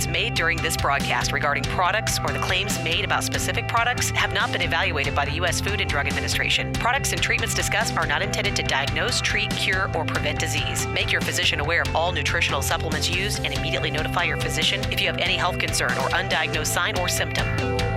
Statements made during this broadcast regarding products or the claims made about specific products have not been evaluated by the U.S. Food and Drug Administration. Products and treatments discussed are not intended to diagnose, treat, cure, or prevent disease. Make your physician aware of all nutritional supplements used and immediately notify your physician if you have any health concern or undiagnosed sign or symptom.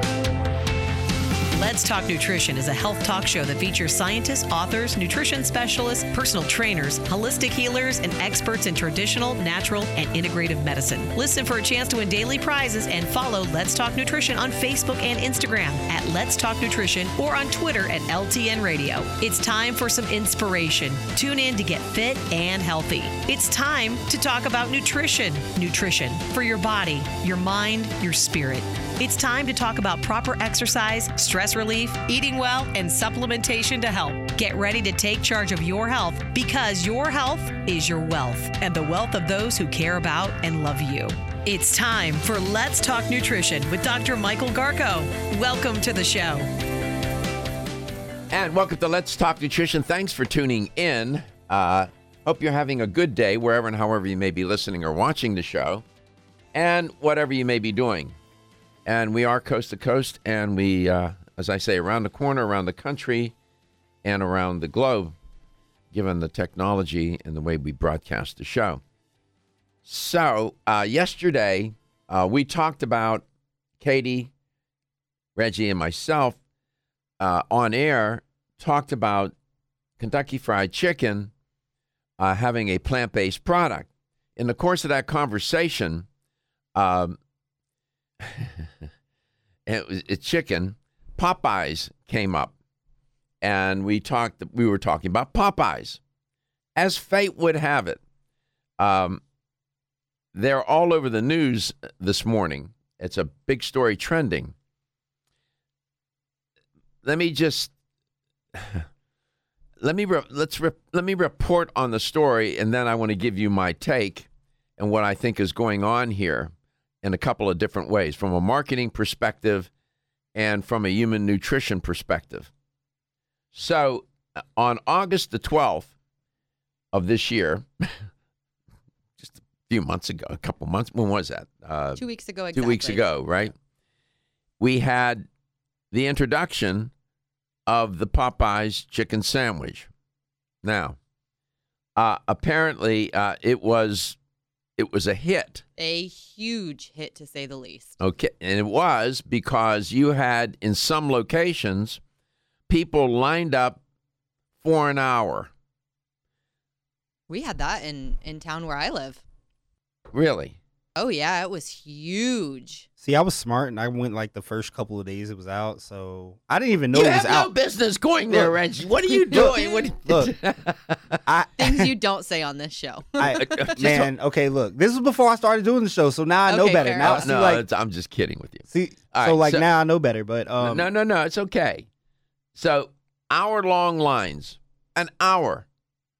Let's Talk Nutrition is a health talk show that features scientists, authors, nutrition specialists, personal trainers, holistic healers, and experts in traditional, natural, and integrative medicine. Listen for a chance to win daily prizes and follow Let's Talk Nutrition on Facebook and Instagram at Let's Talk Nutrition or on Twitter at LTN Radio. It's time for some inspiration. Tune in to get fit and healthy. It's time to talk about nutrition. Nutrition for your body, your mind, your spirit. It's time to talk about proper exercise, stress relief, eating well, and supplementation to help. Get ready to take charge of your health because your health is your wealth and the wealth of those who care about and love you. It's time for Let's Talk Nutrition with Dr. Michael Garko. Welcome to the show. And welcome to Let's Talk Nutrition. Thanks for tuning in. Uh, hope you're having a good day wherever and however you may be listening or watching the show, and whatever you may be doing. And we are coast to coast, and we, uh, as I say, around the corner, around the country, and around the globe, given the technology and the way we broadcast the show. So, uh, yesterday, uh, we talked about Katie, Reggie, and myself uh, on air, talked about Kentucky Fried Chicken uh, having a plant based product. In the course of that conversation, um, it was it's chicken. Popeyes came up, and we talked. We were talking about Popeyes. As fate would have it, um, they're all over the news this morning. It's a big story trending. Let me just let me re- let's re- let me report on the story, and then I want to give you my take and what I think is going on here in a couple of different ways from a marketing perspective and from a human nutrition perspective. So, uh, on August the 12th of this year, just a few months ago, a couple months, when was that? Uh, Two weeks ago, Two weeks ago, right? We had the introduction of the Popeyes chicken sandwich. Now, uh, apparently, uh, it was it was a hit. A huge hit, to say the least. Okay, and it was because you had in some locations people lined up for an hour. We had that in in town where I live. Really? Oh yeah, it was huge. See, I was smart and I went like the first couple of days it was out, so I didn't even know you it was have no out. business going there, Look. Reggie. What are you doing? What- Look, I, Things you don't say on this show. I man, okay, look, this was before I started doing the show, so now I know Okay, better. Now, enough. see, no, like, I'm just kidding with you. see, All so right, like so- now I know better, but um, no, no, no. It's okay. So hour long lines, an hour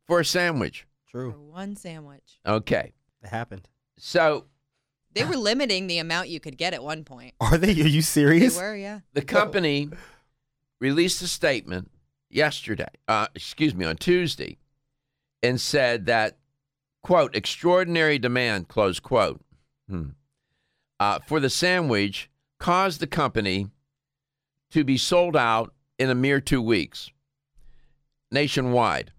for a sandwich. For true, one sandwich. Okay. it happened. So They were limiting the amount you could get at one point. Are they? Are you serious? They serious? were, yeah. the company released a statement yesterday, uh, excuse me, on Tuesday, and said that, quote, extraordinary demand, close quote, hmm, uh, for the sandwich caused the company to be sold out in a mere two weeks nationwide.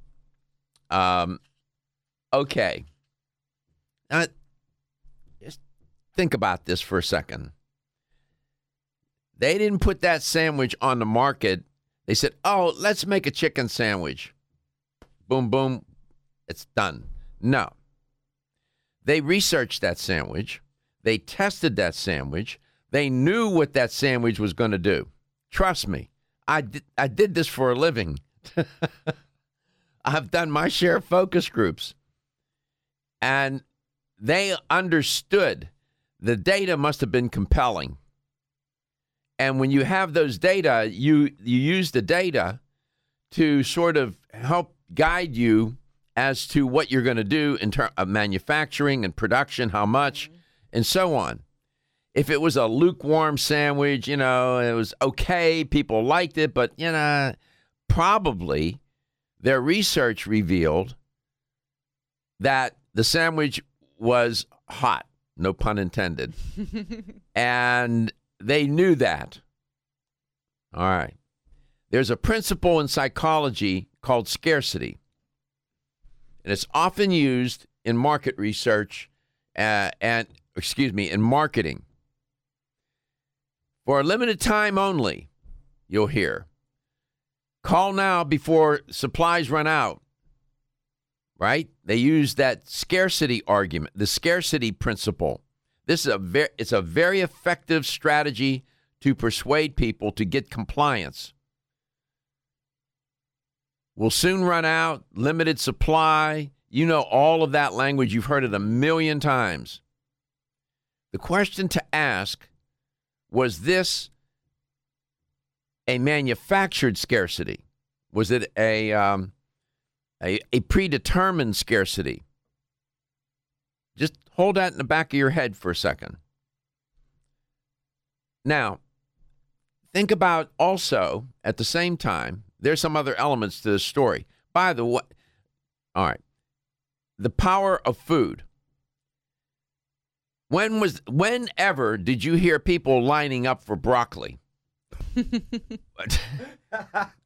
Um, okay. Now, just think about this for a second. They didn't put that sandwich on the market. They said, oh, let's make a chicken sandwich. Boom, boom, it's done. No. They researched that sandwich. They tested that sandwich. They knew what that sandwich was going to do. Trust me, I I did this for a living. I've done my share of focus groups, and they understood the data must have been compelling. And when you have those data, you you use the data to sort of help guide you as to what you're going to do in terms of uh, manufacturing and production, how much, mm-hmm. and so on. If it was a lukewarm sandwich, you know, it was okay, people liked it, but you know, probably their research revealed that the sandwich was hot, no pun intended. and they knew that. All right. There's a principle in psychology called scarcity, and it's often used in market research uh, and, excuse me, in marketing. For a limited time only, you'll hear. Call now before supplies run out. Right? They use that scarcity argument, the scarcity principle. This is a very it's a very effective strategy to persuade people to get compliance. We'll soon run out, limited supply. You know all of that language. You've heard it a million times. The question to ask was this a manufactured scarcity? Was it a, um, a, a predetermined scarcity? Just hold that in the back of your head for a second. Now, think about also at the same time, there's some other elements to this story. By the way, all right, the power of food. When was whenever did you hear people lining up for broccoli?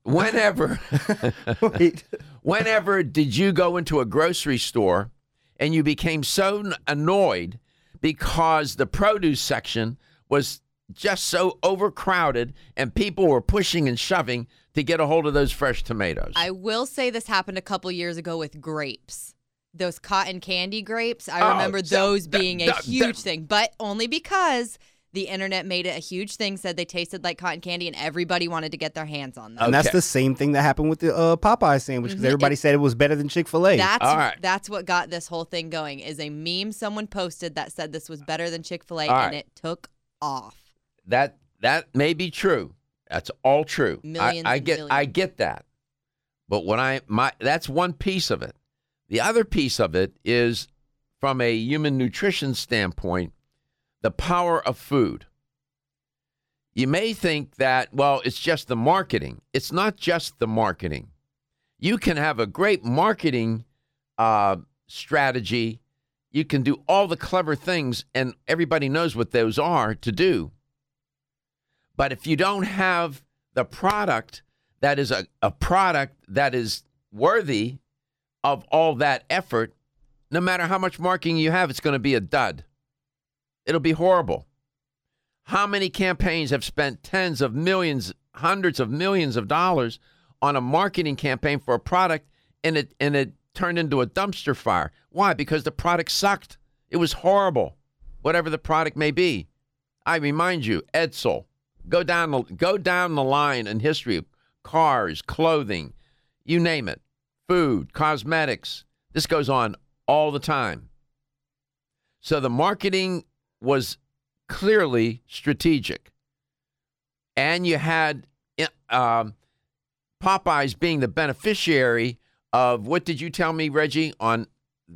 whenever whenever did you go into a grocery store and you became so annoyed because the produce section was just so overcrowded and people were pushing and shoving to get a hold of those fresh tomatoes? I will say this happened a couple years ago with grapes. Those cotton candy grapes. I Oh, remember so those that- being a that- huge that- thing, but only because the internet made it a huge thing, said they tasted like cotton candy, and everybody wanted to get their hands on them. And that's Okay. the same thing that happened with the uh, Popeye sandwich because Mhm. everybody said it was better than Chick Fil A. That's All right. that's what got this whole thing going. Is a meme someone posted that said this was better than Chick Fil A, All and right. it took off. that that may be true. That's all true. I- Millions I, and get I millions. get that. But when I my that's one piece of it. The other piece of it is from a human nutrition standpoint, the power of food. You may think that, well, it's just the marketing. It's not just the marketing. You can have a great marketing uh, strategy. You can do all the clever things, and everybody knows what those are to do. But if you don't have the product that is a, a product that is worthy of all that effort, no matter how much marketing you have, it's going to be a dud. It'll be horrible. How many campaigns have spent tens of millions, hundreds of millions of dollars on a marketing campaign for a product and it and it turned into a dumpster fire? Why? Because the product sucked. It was horrible. Whatever the product may be. I remind you, Edsel, go down the go down the line in history of cars, clothing, you name it, food, cosmetics. This goes on all the time. So the marketing was clearly strategic. And you had um, Popeyes being the beneficiary of what did you tell me, Reggie, on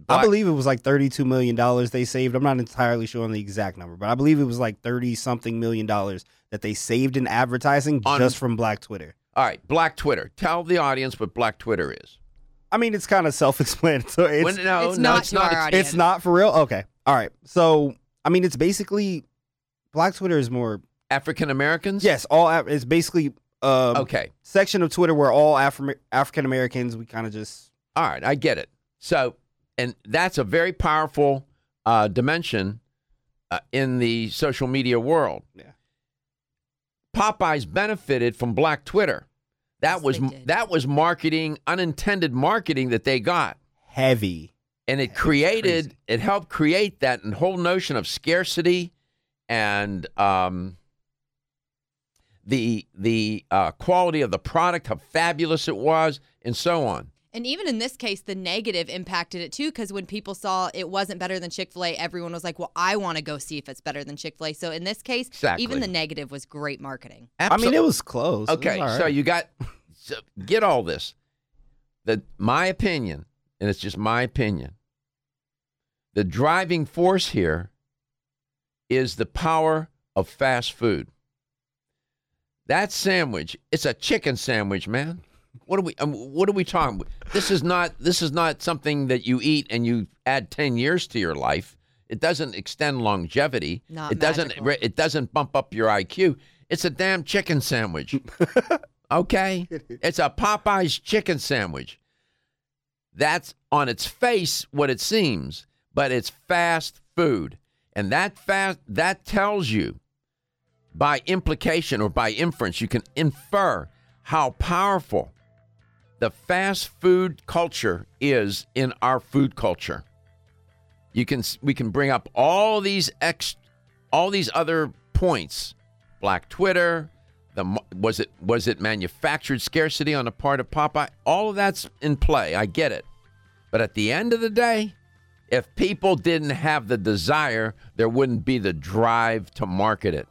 I believe it was like thirty-two million dollars they saved. I'm not entirely sure on the exact number, but I believe it was like thirty something million dollars that they saved in advertising On- just from Black Twitter. All right, Black Twitter. Tell the audience what Black Twitter is. I mean, it's kind of self-explanatory. It's, When- no, It's no, not it's not. our It's- it's not for real. Okay, all right. So, I mean, it's basically Black Twitter is more African Americans? yes, all Af- it's basically um, Okay. section of Twitter where all Afri- African Americans we kind of just All right, I get it. So, and that's a very powerful uh, dimension uh, in the social media world. Yeah. Popeyes benefited from Black Twitter. That Yes, was that was marketing, unintended marketing that they got, heavy. And it created, it helped create that whole notion of scarcity, and um, the the uh, quality of the product, how fabulous it was, and so on. And even in this case, the negative impacted it too, because when people saw it wasn't better than Chick fil A, everyone was like, well, I want to go see if it's better than Chick fil A. So in this case, Exactly. even the negative was great marketing. I mean, it was close. It was Okay, so you got so get all this. The my opinion, and it's just my opinion. The driving force here is the power of fast food. That sandwich, it's a chicken sandwich, man. What are we? Um, what are we talking? This is not. This is not something that you eat and you add ten years to your life. It doesn't extend longevity. Not it doesn't. It doesn't bump up your IQ. It's a damn chicken sandwich. okay, it's a Popeyes chicken sandwich. That's on its face what it seems, but it's fast food, and that fast that tells you by implication or by inference, you can infer how powerful the fast food culture is in our food culture. You can we can bring up all these ex all these other points. Black Twitter, the was it was it manufactured scarcity on the part of Popeye? All of that's in play. I get it. But at the end of the day, if people didn't have the desire, there wouldn't be the drive to market it.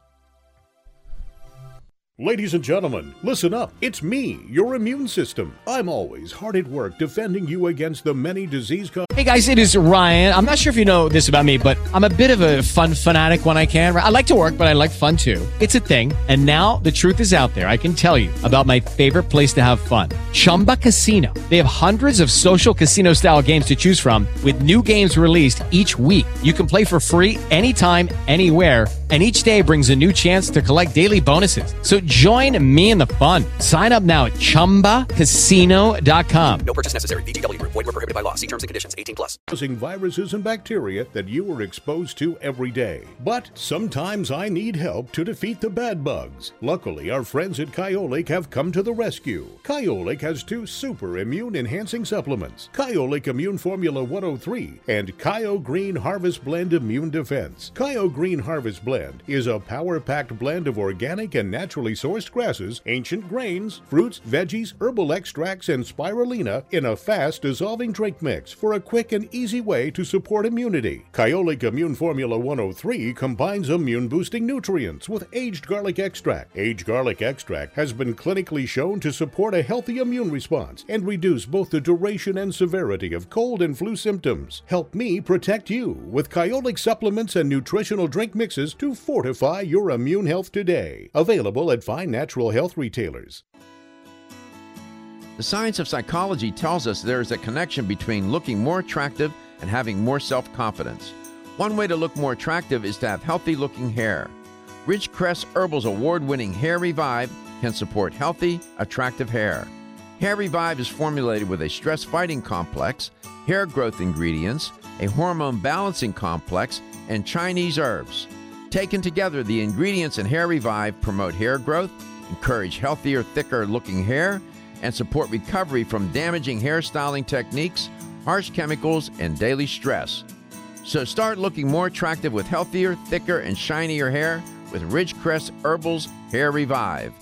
Ladies and gentlemen, listen up. It's me, your immune system. I'm always hard at work defending you against the many disease causing. Hey guys, it is Ryan. I'm not sure if you know this about me, but I'm a bit of a fun fanatic when I can. I like to work, but I like fun too. It's a thing. And now the truth is out there. I can tell you about my favorite place to have fun Chumba Casino. They have hundreds of social casino style games to choose from, with new games released each week. You can play for free anytime, anywhere. And each day brings a new chance to collect daily bonuses. So join me in the fun. Sign up now at chumbacasino.com. No purchase necessary. VGW Group. Void were prohibited by law. See terms and conditions. 18 plus. causing viruses and bacteria that you are exposed to every day. But sometimes I need help to defeat the bad bugs. Luckily, our friends at Kyolic have come to the rescue. Kyolic has two super immune enhancing supplements Kyolic Immune Formula 103 and Kyo Green Harvest Blend Immune Defense. Kyo Green Harvest Blend is a power packed blend of organic and naturally sourced grasses, ancient grains, fruits, veggies, herbal extracts, and spirulina in a fast dissolving drink mix for a quick and easy way to support immunity. Kyolic Immune Formula 103 combines immune boosting nutrients with aged garlic extract. Aged garlic extract has been clinically shown to support a healthy immune response and reduce both the duration and severity of cold and flu symptoms. Help me protect you with Kyolic supplements and nutritional drink mixes to fortify your immune health today. Available at fine natural health retailers. The science of psychology tells us there is a connection between looking more attractive and having more self confidence. One way to look more attractive is to have healthy looking hair. Ridgecrest Herbal's award winning Hair Revive can support healthy, attractive hair. Hair Revive is formulated with a stress fighting complex, hair growth ingredients, a hormone balancing complex, and Chinese herbs. Taken together, the ingredients in Hair Revive promote hair growth, encourage healthier, thicker looking hair, and support recovery from damaging hairstyling techniques, harsh chemicals, and daily stress. So start looking more attractive with healthier, thicker, and shinier hair with Ridgecrest Herbals Hair Revive.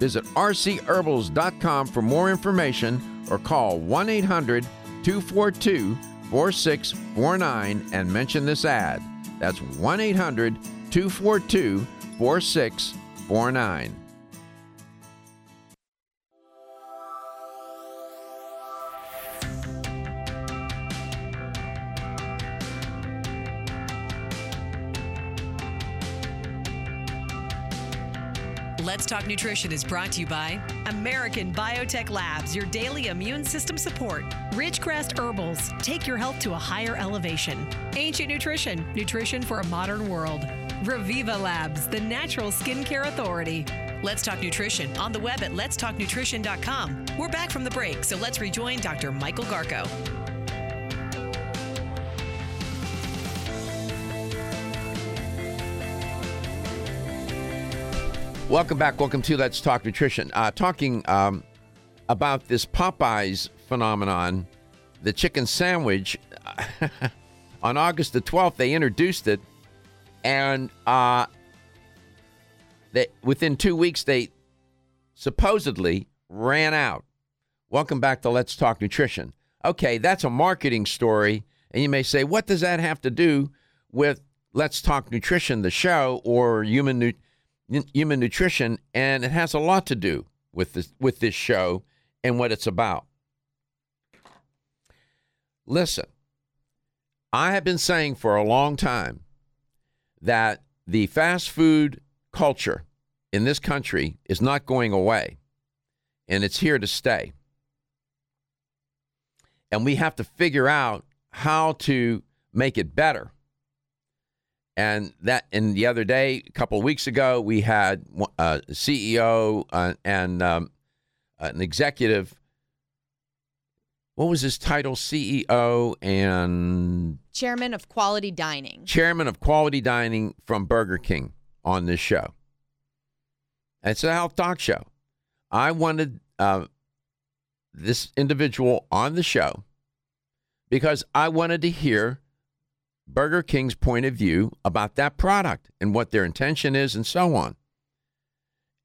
Visit rcherbals.com for more information or call 1 800 242 4649 and mention this ad. That's 1 800 242 4649. Let's Talk Nutrition is brought to you by American Biotech Labs, your daily immune system support. Ridgecrest Herbals, take your health to a higher elevation. Ancient Nutrition, nutrition for a modern world. Reviva Labs, the natural skincare authority. Let's Talk Nutrition on the web at letstalknutrition.com. We're back from the break, so let's rejoin Dr. Michael Garko. Welcome back. Welcome to Let's Talk Nutrition. Uh, talking um, about this Popeyes phenomenon, the chicken sandwich. on August the 12th, they introduced it, and uh, within two weeks, they supposedly ran out. Welcome back to Let's Talk Nutrition. Okay, that's a marketing story. And you may say, what does that have to do with Let's Talk Nutrition, the show, or human, nu- human nutrition? And it has a lot to do with this, with this show and what it's about. Listen, I have been saying for a long time that the fast food culture in this country is not going away, and it's here to stay. And we have to figure out how to make it better. And that, and the other day, a couple of weeks ago, we had a CEO uh, and um, an executive. What was his title? CEO and Chairman of Quality Dining. chairman of quality dining from Burger King on this show. It's a health talk show. I wanted uh, this individual on the show because I wanted to hear Burger King's point of view about that product and what their intention is and so on.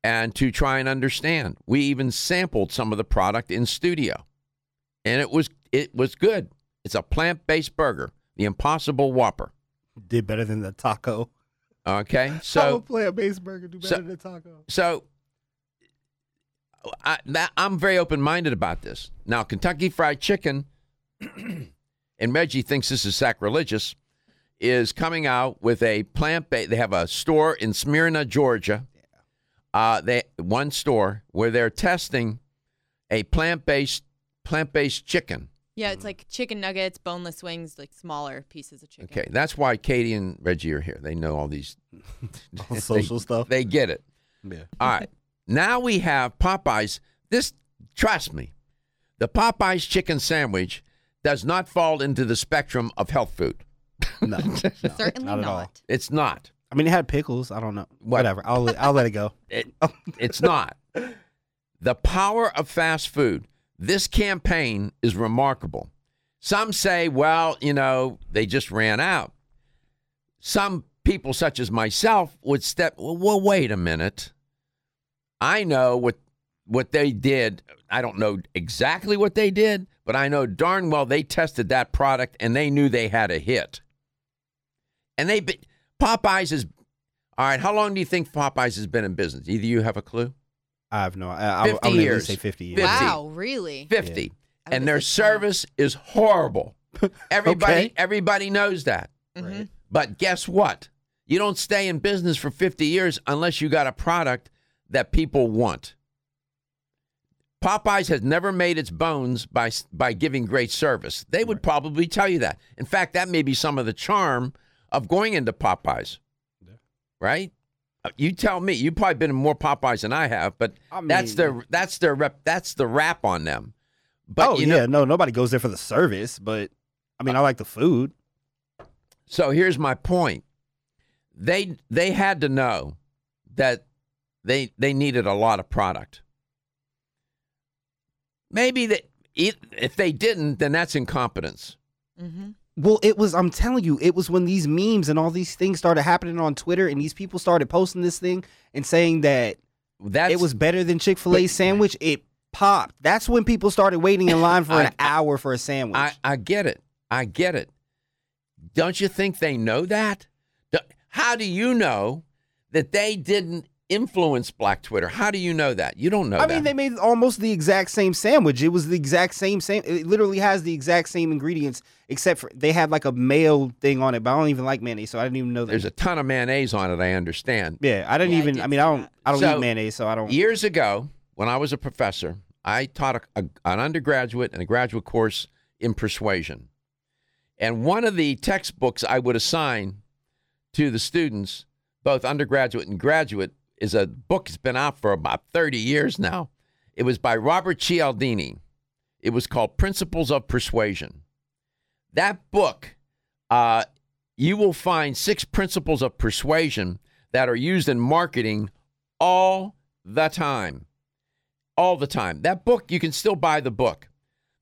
And to try and understand. We even sampled some of the product in studio. And it was it was good. It's a plant-based burger, the Impossible Whopper. Did better than the taco. Okay? So plant based burger do better so- than the taco? So I, that, I'm very open minded about this. Now, Kentucky Fried Chicken, and Reggie thinks this is sacrilegious, is coming out with a plant based. They have a store in Smyrna, Georgia. Yeah. Uh, they one store where they're testing a plant based plant based chicken. Yeah, it's mm. like chicken nuggets, boneless wings, like smaller pieces of chicken. Okay, that's why Katie and Reggie are here. They know all these All social they- stuff. They get it. Yeah. All right. Now we have Popeyes. This, trust me, the Popeyes chicken sandwich does not fall into the spectrum of health food. No, no, Certainly not not. all. It's not. I mean, it had pickles. I don't know. What? Whatever. I'll let- I'll let it go. It, it's not. The power of fast food. This campaign is remarkable. Some say, well, you know, they just ran out. Some people, such as myself, would step, well, well wait a minute. I know what what they did. I don't know exactly what they did, but I know darn well they tested that product and they knew they had a hit. And they Popeyes is all right. How long do you think Popeyes has been in business? Either you have a clue. I have no. I, I, 50 I would years. say fifty years. 50. Wow, really? Fifty, I and their service is horrible. Everybody, Okay. everybody knows that. Mhm. But guess what? You don't stay in business for 50 years unless you got a product that people want. Popeyes has never made its bones by by giving great service. They would probably tell you that. In fact, that may be some of the charm of going into Popeyes. Right? Uh, You tell me. You've probably been in more Popeyes than I have, but I that's their that's their rep that's the rap on them. But oh you yeah, know, no, nobody goes there for the service, but I mean, I like the food. So here's my point. They they had to know that they they needed a lot of product. Maybe that if they didn't, then that's incompetence. Mm-hmm. Well, it was. I'm telling you, it was when these memes and all these things started happening on Twitter, and these people started posting this thing and saying that That's it was better than Chick Fil A sandwich. It popped. That's when people started waiting in line for an hour for a sandwich. I, I get it. I get it. Don't you think they know that? How do you know that they didn't influence Black Twitter? How do you know that? You don't know I that. mean, they made almost the exact same sandwich. It was the exact same same. It literally has the exact same ingredients, except for they had like a mayo thing on it. But I don't even like mayonnaise, so I didn't even know that. There's a ton of mayonnaise on it. I understand. yeah, I didn't Yeah, I even. did I, mean, I don't. that. I don't So, eat mayonnaise, so I don't. Years ago, when I was a professor, I taught a, a- an undergraduate and a graduate course in persuasion. And one of the textbooks I would assign to the students, both undergraduate and graduate, is a book that's been out for about 30 years now. It was by Robert Cialdini. It was called Principles of Persuasion. That book, uh, you will find six principles of persuasion that are used in marketing all the time. All the time. That book, you can still buy the book.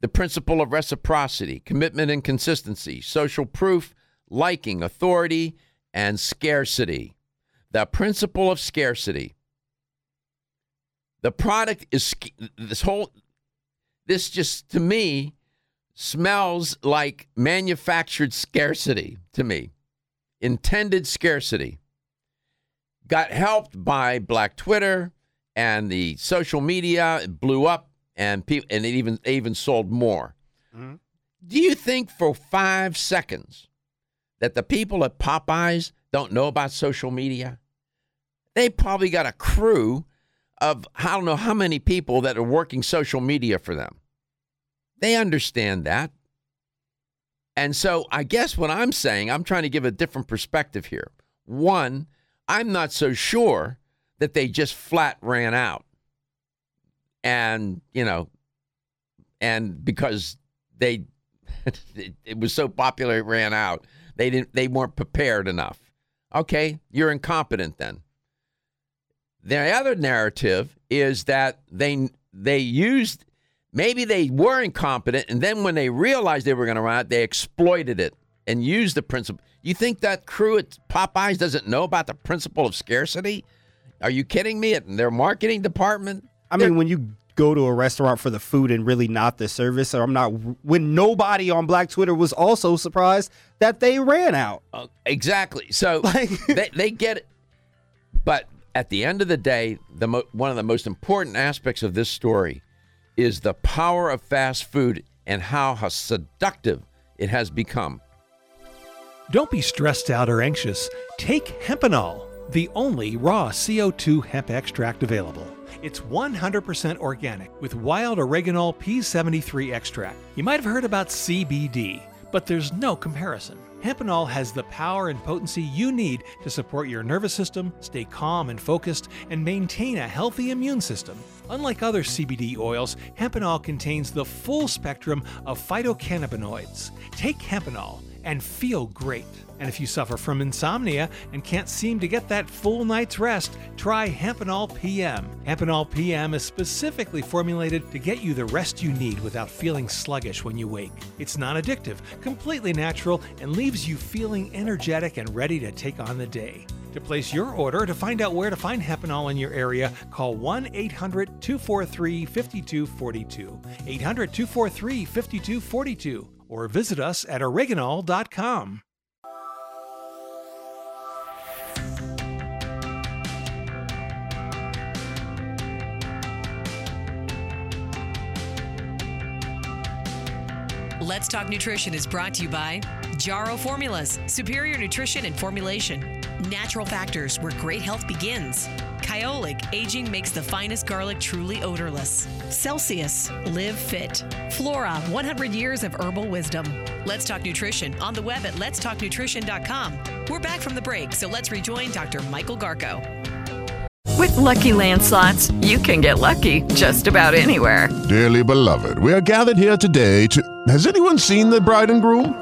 The principle of reciprocity, commitment and consistency, social proof, liking, authority, and scarcity. The principle of scarcity. The product is this whole this just to me smells like manufactured scarcity to me. Intended scarcity. Got helped by Black Twitter and the social media. It blew up and people and it even it even sold more. Mm-hmm. Do you think for five seconds that the people at Popeyes don't know about social media? They probably got a crew of I don't know how many people that are working social media for them. They understand that. And so I guess what I'm saying, I'm trying to give a different perspective here. One, I'm not so sure that they just flat ran out. And, you know, and because they it, was so popular it ran out, they didn't they weren't prepared enough. Okay, you're incompetent then. The other narrative is that they they used maybe they were incompetent, and then when they realized they were going to run out, they exploited it and used the principle. You think that crew at Popeyes doesn't know about the principle of scarcity? Are you kidding me? At their marketing department, I mean, when you go to a restaurant for the food and really not the service, or I'm not. When nobody on Black Twitter was also surprised that they ran out. Uh, exactly. So they, they get it. But at the end of the day, the mo- one of the most important aspects of this story is the power of fast food and how, how seductive it has become. Don't be stressed out or anxious. Take Hempanol, the only raw CO2 hemp extract available. It's 100% organic with wild oregano P73 extract. You might have heard about CBD, but there's no comparison. Hempanol has the power and potency you need to support your nervous system, stay calm and focused, and maintain a healthy immune system. Unlike other CBD oils, Hempanol contains the full spectrum of phytocannabinoids. Take Hempanol and feel great. And if you suffer from insomnia and can't seem to get that full night's rest, try Hempanol PM. Hempanol PM is specifically formulated to get you the rest you need without feeling sluggish when you wake. It's non addictive, completely natural, and leaves you feeling energetic and ready to take on the day. To place your order to find out where to find Hempanol in your area, call 1 800 243 5242. 800 243 5242 or visit us at oreganol.com. Let's Talk Nutrition is brought to you by Jarro Formulas, superior nutrition and formulation. Natural factors where great health begins. Kyolic, aging makes the finest garlic truly odorless. Celsius, live fit. Flora, 100 years of herbal wisdom. Let's Talk Nutrition on the web at letstalknutrition.com. We're back from the break, so let's rejoin Dr. Michael Garko. With Lucky Land slots, you can get lucky just about anywhere. Dearly beloved, we are gathered here today to. Has anyone seen the bride and groom?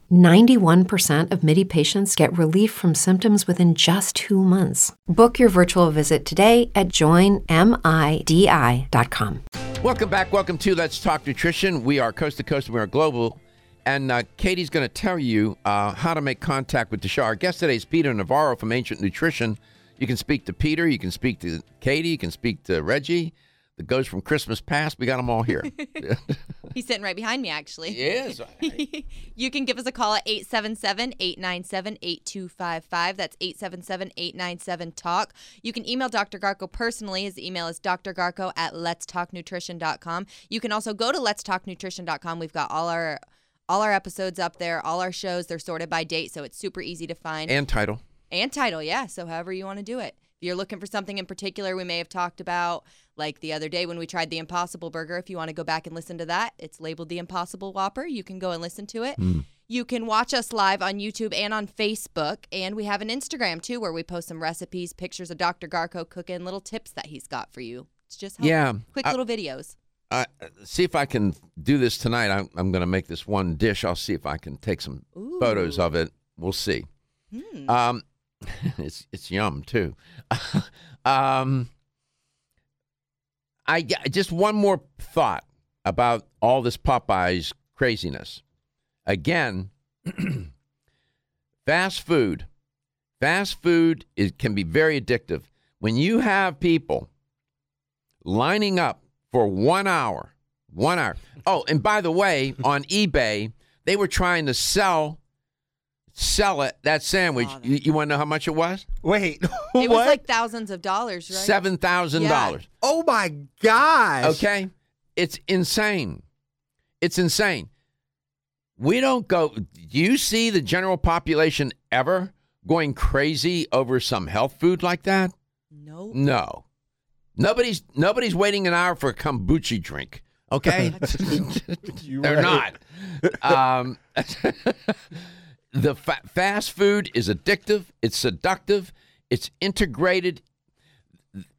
91% of MIDI patients get relief from symptoms within just two months. Book your virtual visit today at joinmidi.com. Welcome back. Welcome to Let's Talk Nutrition. We are coast to coast. We are global. And uh, Katie's going to tell you uh, how to make contact with the show. Our guest today is Peter Navarro from Ancient Nutrition. You can speak to Peter. You can speak to Katie. You can speak to Reggie, the goes from Christmas past. We got them all here. He's sitting right behind me, actually. Yes. you can give us a call at 877 897 8255. That's 877 897 TALK. You can email Dr. Garko personally. His email is drgarko at letstalknutrition.com. You can also go to letstalknutrition.com. We've got all our all our episodes up there, all our shows. They're sorted by date, so it's super easy to find. and title. And title, yeah. So however you want to do it. If you're looking for something in particular we may have talked about, like the other day when we tried the Impossible Burger, if you want to go back and listen to that, it's labeled the Impossible Whopper. You can go and listen to it. Mm. You can watch us live on YouTube and on Facebook. And we have an Instagram too where we post some recipes, pictures of Dr. Garko cooking, little tips that he's got for you. It's just helpful. Yeah, quick I- little videos. Uh, see if I can do this tonight. I'm, I'm going to make this one dish. I'll see if I can take some photos of it. We'll see. Um, it's it's yum too. um, I just one more thought about all this Popeyes craziness. Again, fast food. Fast food is, can be very addictive. When you have people lining up for one hour, one hour. Oh, and by the way, on eBay, they were trying to sell sell it that sandwich. You, you want to know how much it was? Wait, It was like thousands of dollars, right? Seven thousand dollars. Oh my gosh. Okay, it's insane. It's insane. We don't go. Do you see the general population ever going crazy over some health food like that? No. No. Nobody's nobody's waiting an hour for a kombucha drink. Okay, they're right. not. Um, the fa- fast food is addictive. It's seductive. It's integrated.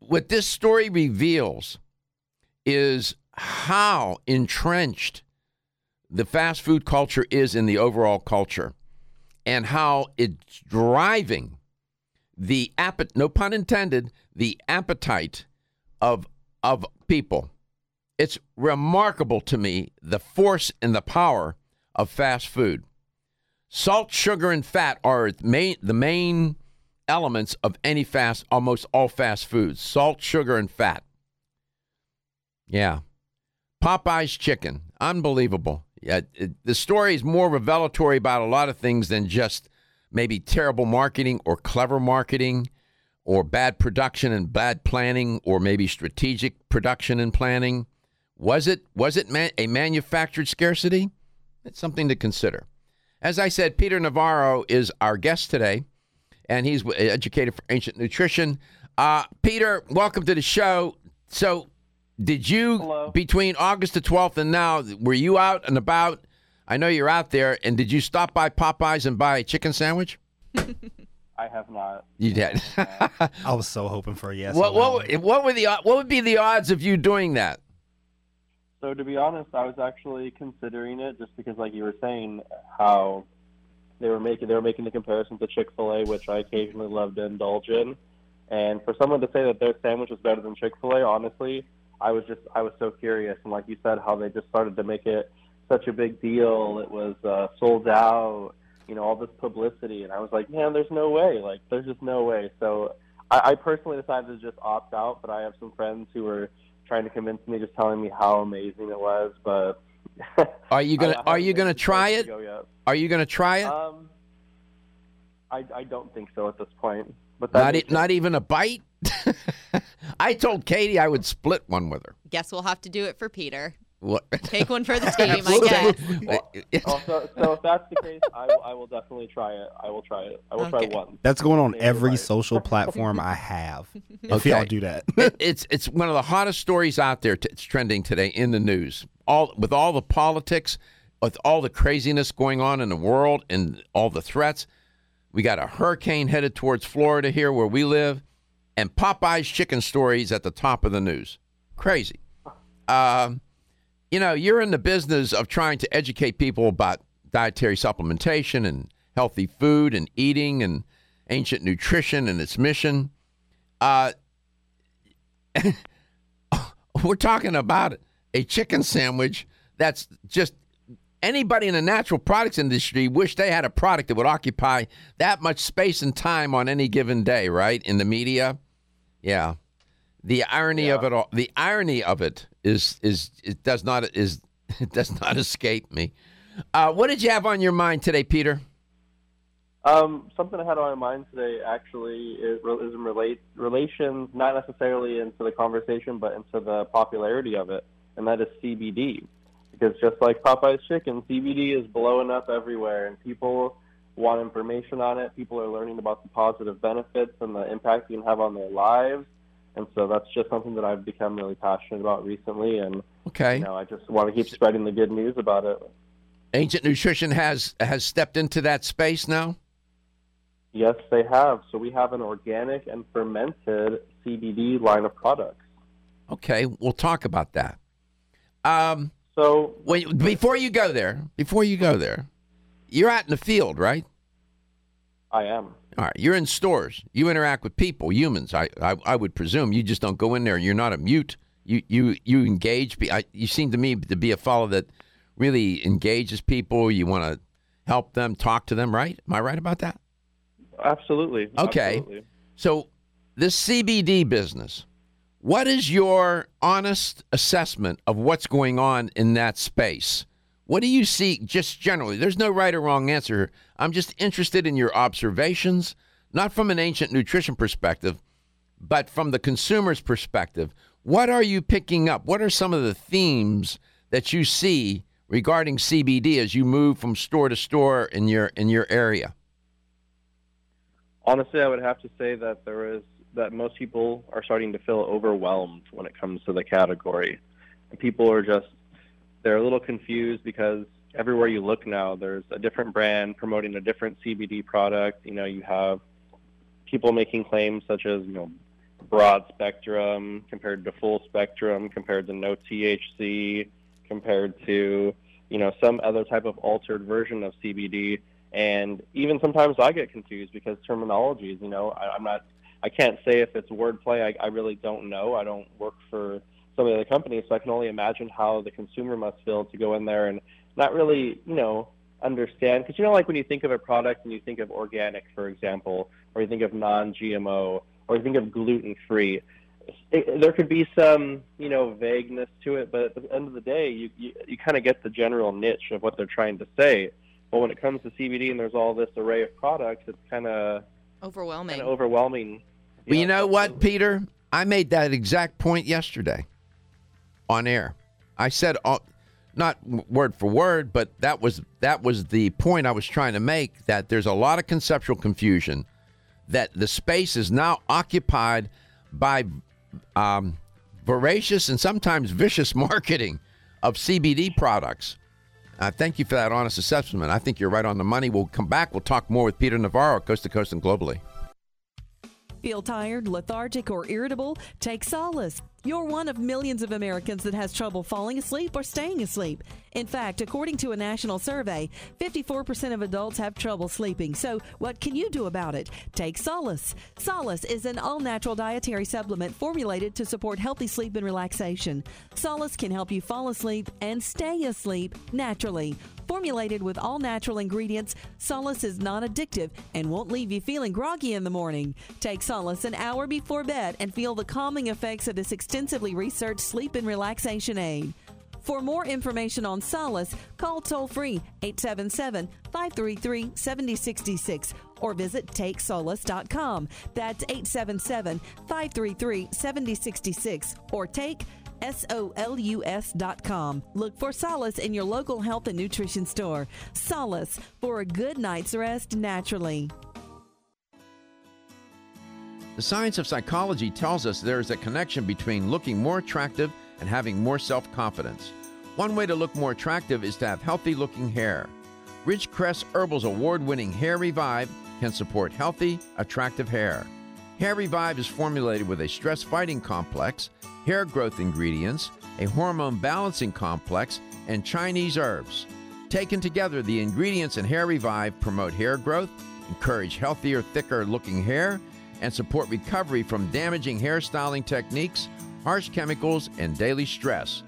What this story reveals is how entrenched the fast food culture is in the overall culture, and how it's driving the appet no pun intended the appetite of of people it's remarkable to me the force and the power of fast food salt sugar and fat are the main the main elements of any fast almost all fast foods. Salt sugar and fat. Yeah. Popeye's chicken. Unbelievable. Yeah it, the story is more revelatory about a lot of things than just maybe terrible marketing or clever marketing or bad production and bad planning or maybe strategic production and planning. Was it was it man, a manufactured scarcity? It's something to consider as i said peter navarro is our guest today and he's educated for ancient nutrition. Uh, peter welcome to the show. So did you between august the 12th and now were you out and about? I know you're out there and did you stop by popeyes and buy a chicken sandwich? I have not. you did. I was so hoping for a yes. what, what, what were the what would be the odds of you doing that So to be honest, I was actually considering it just because, like you were saying, how they were making they were making the comparison to Chick Fil A, which I occasionally love to indulge in. And for someone to say that their sandwich was better than Chick Fil A, honestly, I was just I was so curious. And like you said, how they just started to make it such a big deal. It was uh, sold out. You know, all this publicity, and I was like, man, there's no way. Like, there's just no way. So I, I personally decided to just opt out. But I have some friends who were trying to convince me, just telling me how amazing it was. But Are you gonna I- I Are you gonna try it? to go. Are you gonna try it? Um, I, I don't think so at this point. But not may e- not even a bite. I told Katie I would split one with her. Guess we'll have to do it for Peter. What? Take one for the team, I guess. Oh, so, so if that's the case, I will, I will definitely try it. I will try it. I will Okay. try one. That's going on Maybe every social platform I have. If Okay. y'all do that. It- it's it's one of the hottest stories out there. T- it's trending today in the news. All with all the politics, with all the craziness going on in the world, and all the threats. We got a hurricane headed towards Florida here where we live, and Popeye's chicken stories at the top of the news. Crazy. Um, you know, you're in the business of trying to educate people about dietary supplementation and healthy food and eating and ancient nutrition and its mission. Uh, we're talking about a chicken sandwich that's just anybody in the natural products industry wish they had a product that would occupy that much space and time on any given day, right? In the media. Yeah. The irony of it all the irony of it is is it does not is it does not escape me. Uh, what did you have on your mind today, Peter? Um, something I had on my mind today actually is, is in relate relations, not necessarily into the conversation, but into the popularity of it, and that is CBD. Because just like Popeye's chicken, CBD is blowing up everywhere, and people want information on it. People are learning about the positive benefits and the impact you can have on their lives. And so that's just something that I've become really passionate about recently. And Okay. you know, I just want to keep spreading the good news about it. Ancient Nutrition has has stepped into that space now. Yes, they have. So we have an organic and fermented CBD line of products. Okay, we'll talk about that. Um, so when, before you go there, before you go there, you're out in the field, right? I am. All right, you're in stores. You interact with people, humans. I, I, I would presume you just don't go in there. You're not a mute. You, you, you engage. I, you seem to me to be a fellow that really engages people. You want to help them, talk to them, right? Am I right about that? Absolutely. Okay. Absolutely. So, this CBD business, what is your honest assessment of what's going on in that space? What do you see just generally? There's no right or wrong answer. I'm just interested in your observations, not from an ancient nutrition perspective, but from the consumer's perspective. What are you picking up? What are some of the themes that you see regarding CBD as you move from store to store in your in your area? Honestly, I would have to say that there is that most people are starting to feel overwhelmed when it comes to the category. People are just they're a little confused because everywhere you look now, there's a different brand promoting a different CBD product. You know, you have people making claims such as you know broad spectrum compared to full spectrum compared to no THC compared to you know some other type of altered version of CBD and even sometimes I get confused because terminologies you know I, I'm not I can't say if it's wordplay. I, I really don't know. I don't work for some of the companies so I can only imagine how the consumer must feel to go in there and not really you know understand. Because you know like when you think of a product and you think of organic for example or you think of non-GMO or you think of gluten free it, there could be some you know vagueness to it but at the end of the day you you, you kind of get the general niche of what they're trying to say. But when it comes to CBD and there's all this array of products it's kind of Overwhelming. kind of overwhelming. Well, you know what, Peter? I made that exact point yesterday on air. I said, uh, not word for word, but that was that was the point I was trying to make. That there's a lot of conceptual confusion. That the space is now occupied by um, voracious and sometimes vicious marketing of CBD products. Uh, thank you for that honest assessment. I think you're right on the money. We'll come back. We'll talk more with Peter Navarro, coast to coast and globally. Feel tired, lethargic, or irritable? Take solace. You're one of millions of Americans that has trouble falling asleep or staying asleep. In fact, according to a national survey, 54% of adults have trouble sleeping. So, what can you do about it? Take Solace. Solace is an all natural dietary supplement formulated to support healthy sleep and relaxation. Solace can help you fall asleep and stay asleep naturally. Formulated with all natural ingredients, Solace is non addictive and won't leave you feeling groggy in the morning. Take Solace an hour before bed and feel the calming effects of this extensively researched sleep and relaxation aid. For more information on Solace, call toll free 877 533 7066 or visit takesolace.com. That's 877 533 7066 or take S-O-L-U-S.com. Look for Solace in your local health and nutrition store. Solace for a good night's rest naturally. The science of psychology tells us there is a connection between looking more attractive and having more self confidence. One way to look more attractive is to have healthy looking hair. Ridgecrest Herbal's award winning Hair Revive can support healthy, attractive hair. Hair Revive is formulated with a stress fighting complex, hair growth ingredients, a hormone balancing complex, and Chinese herbs. Taken together, the ingredients in Hair Revive promote hair growth, encourage healthier, thicker looking hair, and support recovery from damaging hairstyling techniques, harsh chemicals, and daily stress.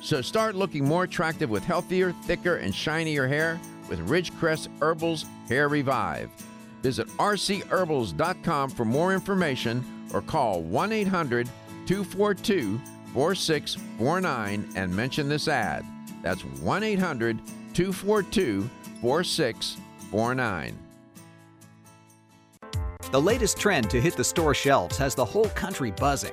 So start looking more attractive with healthier, thicker, and shinier hair with Ridgecrest Herbals Hair Revive. Visit rcherbals.com for more information or call 1 800 242 4649 and mention this ad. That's 1 800 242 4649. The latest trend to hit the store shelves has the whole country buzzing.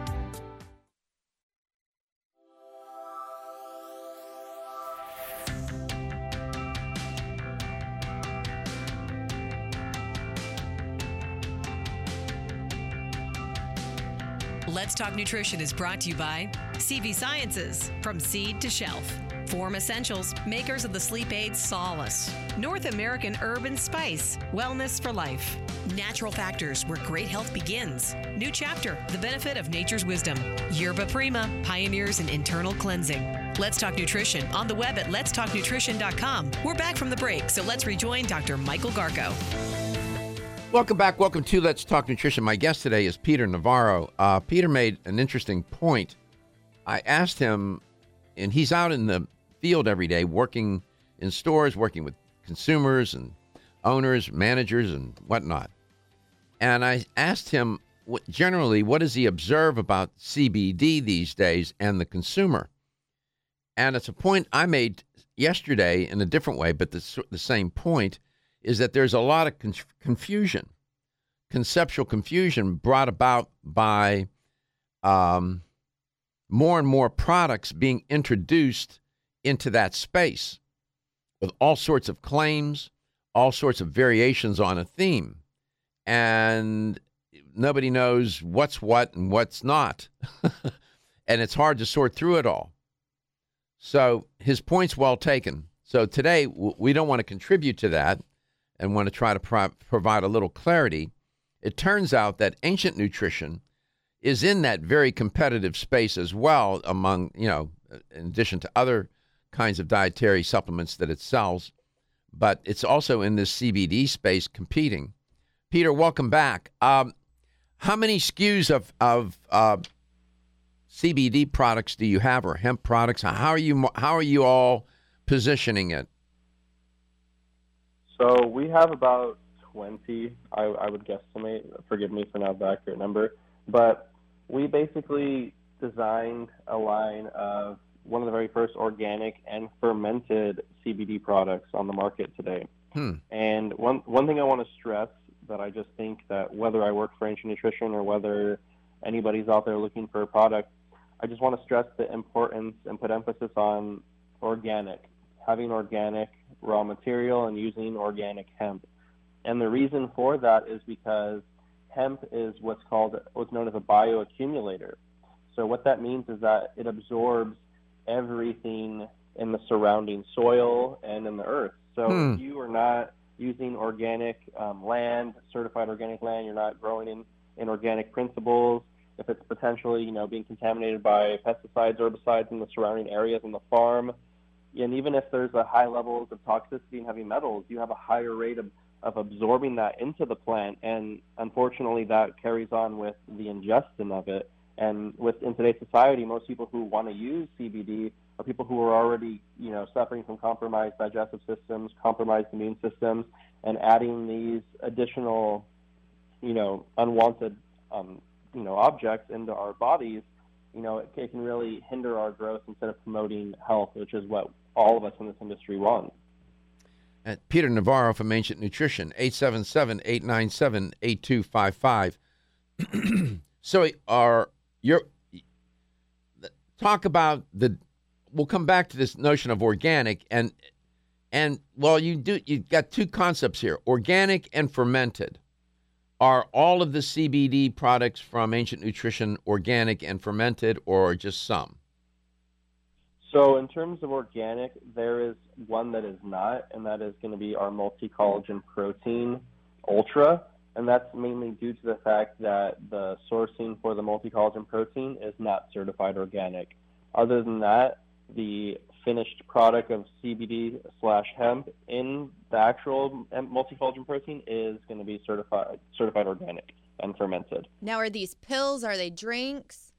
Let's Talk Nutrition is brought to you by CV Sciences, from seed to shelf. Form Essentials, makers of the sleep aid Solace. North American Herb and Spice, wellness for life. Natural Factors, where great health begins. New chapter, the benefit of nature's wisdom. Yerba Prima, pioneers in internal cleansing. Let's Talk Nutrition on the web at letstalknutrition.com. We're back from the break, so let's rejoin Dr. Michael Garko. Welcome back. Welcome to Let's Talk Nutrition. My guest today is Peter Navarro. Uh, Peter made an interesting point. I asked him, and he's out in the field every day working in stores, working with consumers and owners, managers, and whatnot. And I asked him, what, generally, what does he observe about CBD these days and the consumer? And it's a point I made yesterday in a different way, but the, the same point is that there's a lot of con- confusion, conceptual confusion brought about by um, more and more products being introduced into that space with all sorts of claims, all sorts of variations on a theme. And nobody knows what's what and what's not. and it's hard to sort through it all. So his point's well taken. So today, we don't want to contribute to that and want to try to pro- provide a little clarity. It turns out that ancient nutrition is in that very competitive space as well among, you know, in addition to other kinds of dietary supplements that it sells, but it's also in this CBD space competing. Peter, welcome back. Um, how many SKUs of, of uh, CBD products do you have or hemp products? How are you, how are you all positioning it? So we have about 20, I, I would guesstimate. Forgive me for not the accurate number. But we basically designed a line of one of the very first organic and fermented CBD products on the market today. Hmm. And one, one thing I want to stress that I just think that whether I work for Ancient Nutrition or whether anybody's out there looking for a product, I just want to stress the importance and put emphasis on organic, having organic raw material and using organic hemp. And the reason for that is because hemp is what's called what's known as a bioaccumulator. So what that means is that it absorbs everything in the surrounding soil and in the earth. So Hmm. if you are not using organic um, land, certified organic land, you're not growing in, in organic principles. If it's potentially, you know, being contaminated by pesticides, herbicides in the surrounding areas on the farm, and even if there's a high levels of toxicity and heavy metals, you have a higher rate of, of absorbing that into the plant. And unfortunately, that carries on with the ingestion of it. And with in today's society, most people who want to use CBD are people who are already, you know, suffering from compromised digestive systems, compromised immune systems, and adding these additional, you know, unwanted, um, you know, objects into our bodies, you know, it, it can really hinder our growth instead of promoting health, which is what all of us in this industry want. Uh, Peter Navarro from Ancient Nutrition, 877 897 8255. So, are your talk about the we'll come back to this notion of organic and and well you do you've got two concepts here organic and fermented are all of the cbd products from ancient nutrition organic and fermented or just some So, in terms of organic, there is one that is not, and that is going to be our multi collagen protein ultra. And that's mainly due to the fact that the sourcing for the multi collagen protein is not certified organic. Other than that, the finished product of CBD slash hemp in the actual multi collagen protein is going to be certified certified organic and fermented. Now, are these pills? Are they drinks?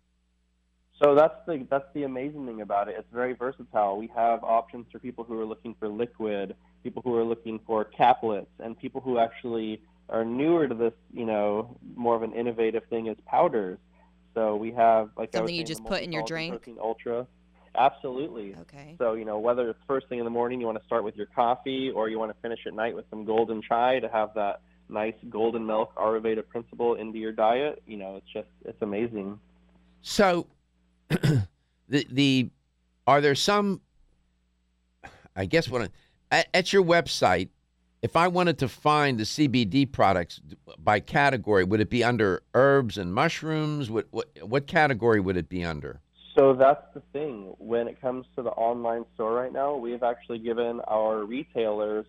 So that's the that's the amazing thing about it. It's very versatile. We have options for people who are looking for liquid, people who are looking for caplets, and people who actually are newer to this, you know, more of an innovative thing is powders. So we have like Something you just put in your drink? protein ultra. Absolutely. Okay. So you know whether it's first thing in the morning, you want to start with your coffee, or you want to finish at night with some golden chai to have that nice golden milk Ayurveda principle into your diet. You know, it's just it's amazing. So, the the are there some? I guess what I- at, at your website, if I wanted to find the CBD products by category, would it be under herbs and mushrooms? What what what category would it be under? So that's the thing. When it comes to the online store right now, we have actually given our retailers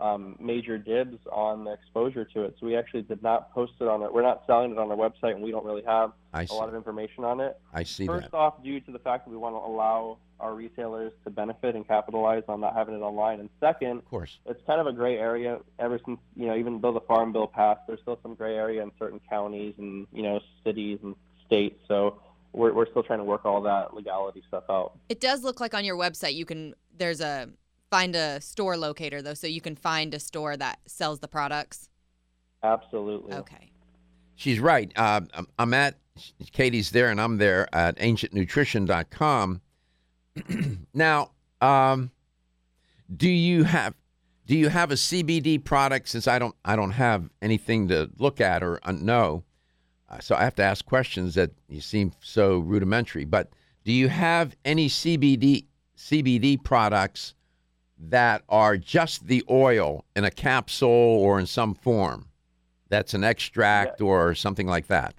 um, major dibs on the exposure to it. So we actually did not post it on it. We're not selling it on our website, and we don't really have I a see. lot of information on it. I see First that. off, due to the fact that we want to allow our retailers to benefit and capitalize on not having it online, and second, Of course. it's kind of a gray area. Ever since you know, even though the Farm Bill passed, there's still some gray area in certain counties and you know cities and states. So we're we're still trying to work all that legality stuff out. It does look like on your website you can there's a find a store locator though, so you can find a store that sells the products. Absolutely. Okay. She's right. Uh, I'm- I'm at Katie's there, and I'm there at ancientnutrition.com. now, um, do you have do you have a CBD product? Since I don't I don't have anything to look at or uh, know, uh, so I have to ask questions that you seem so rudimentary. But do you have any CBD CBD products that are just the oil in a capsule or in some form? That's an extract or something like that.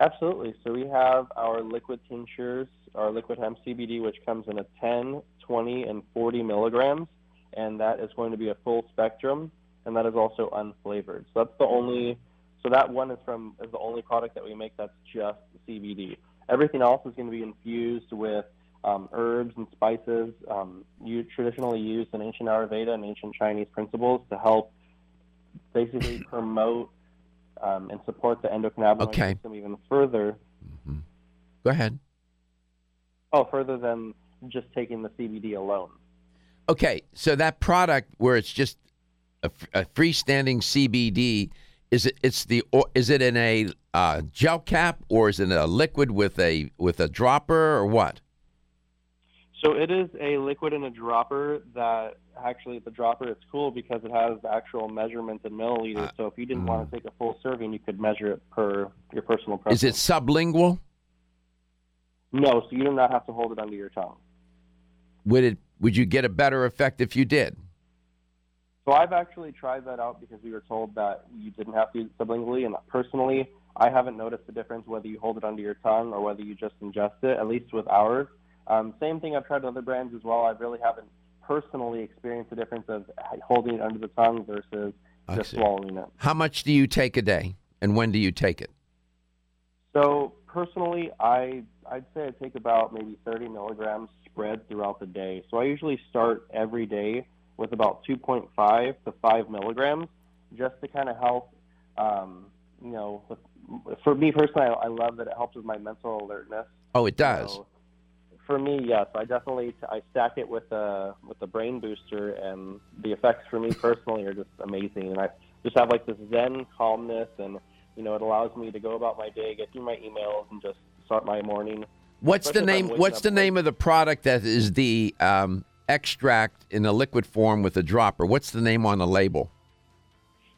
Absolutely. So we have our liquid tinctures, our liquid hemp CBD, which comes in a 10, 20, and 40 milligrams, and that is going to be a full spectrum, and that is also unflavored. So that's the only. So that one is from is the only product that we make that's just CBD. Everything else is going to be infused with um, herbs and spices, um, you traditionally used in ancient Ayurveda and ancient Chinese principles to help basically promote um, and support the endocannabinoid Okay. system even further. Go ahead. Oh, further than just taking the CBD alone. Okay, so that product where it's just a freestanding CBD is it? It's the or is it in a uh, gel cap or is it a liquid with a with a dropper or what? So it is a liquid in a dropper that actually the dropper is cool because it has actual measurements in milliliters. Uh, so if you didn't mm. want to take a full serving, you could measure it per your personal preference. Is it sublingual? No, so you do not have to hold it under your tongue. Would it? Would you get a better effect if you did? So I've actually tried that out because we were told that you didn't have to use it sublingually, and personally, I haven't noticed the difference whether you hold it under your tongue or whether you just ingest it. At least with ours. Um, same thing. I've tried other brands as well. I really haven't personally experienced the difference of holding it under the tongue versus I just see. swallowing it. How much do you take a day, and when do you take it? So personally, I I'd say I take about maybe 30 milligrams spread throughout the day. So I usually start every day with about 2.5 to 5 milligrams, just to kind of help. Um, you know, for me personally, I, I love that it helps with my mental alertness. Oh, it does. So for me, yes, I definitely I stack it with a with a brain booster, and the effects for me personally are just amazing. And I just have like this zen calmness, and you know, it allows me to go about my day, get through my emails, and just start my morning. What's the Especially I'm name? What's the name of the product that is the um, extract in a liquid form with a dropper? What's the name on the label?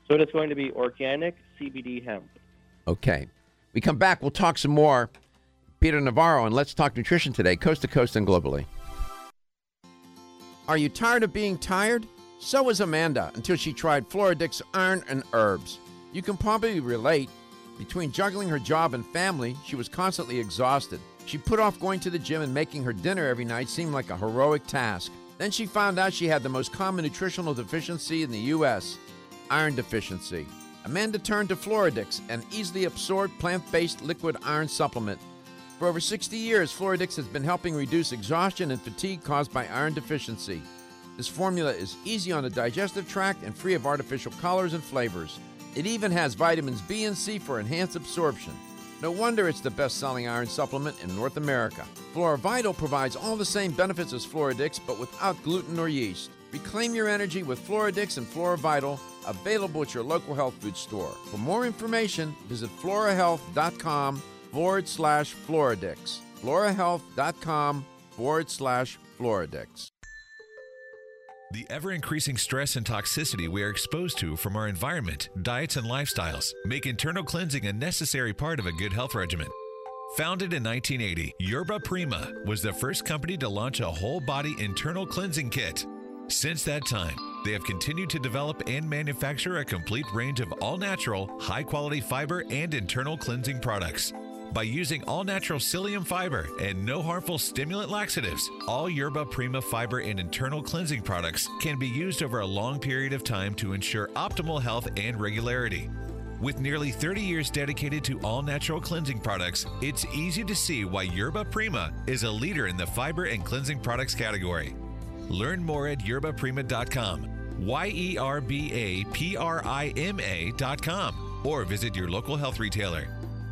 So it is going to be organic CBD hemp. Okay. We come back. We'll talk some more. Peter Navarro and Let's Talk Nutrition today, coast to coast and globally. Are you tired of being tired? So was Amanda until she tried Floradix Iron and Herbs. You can probably relate. Between juggling her job and family, she was constantly exhausted. She put off going to the gym and making her dinner every night seem like a heroic task. Then she found out she had the most common nutritional deficiency in the U.S. iron deficiency. Amanda turned to Floradix, an easily absorbed plant based liquid iron supplement. For over 60 years, Floradix has been helping reduce exhaustion and fatigue caused by iron deficiency. This formula is easy on the digestive tract and free of artificial colors and flavors. It even has vitamins B and C for enhanced absorption. No wonder it's the best selling iron supplement in North America. FloraVital provides all the same benefits as Floradix, but without gluten or yeast. Reclaim your energy with Floradix and FloraVital, available at your local health food store. For more information, visit florahealth.com forward slash Floradix. florahealth.com forward slash Floradix. The ever increasing stress and toxicity we are exposed to from our environment, diets, and lifestyles make internal cleansing a necessary part of a good health regimen. Founded in 1980, Yerba Prima was the first company to launch a whole body internal cleansing kit. Since that time, they have continued to develop and manufacture a complete range of all natural, high quality fiber and internal cleansing products. By using all natural psyllium fiber and no harmful stimulant laxatives, all Yerba Prima fiber and internal cleansing products can be used over a long period of time to ensure optimal health and regularity. With nearly 30 years dedicated to all natural cleansing products, it's easy to see why Yerba Prima is a leader in the fiber and cleansing products category. Learn more at yerbaprima.com, Y E R B A P R I M A.com, or visit your local health retailer.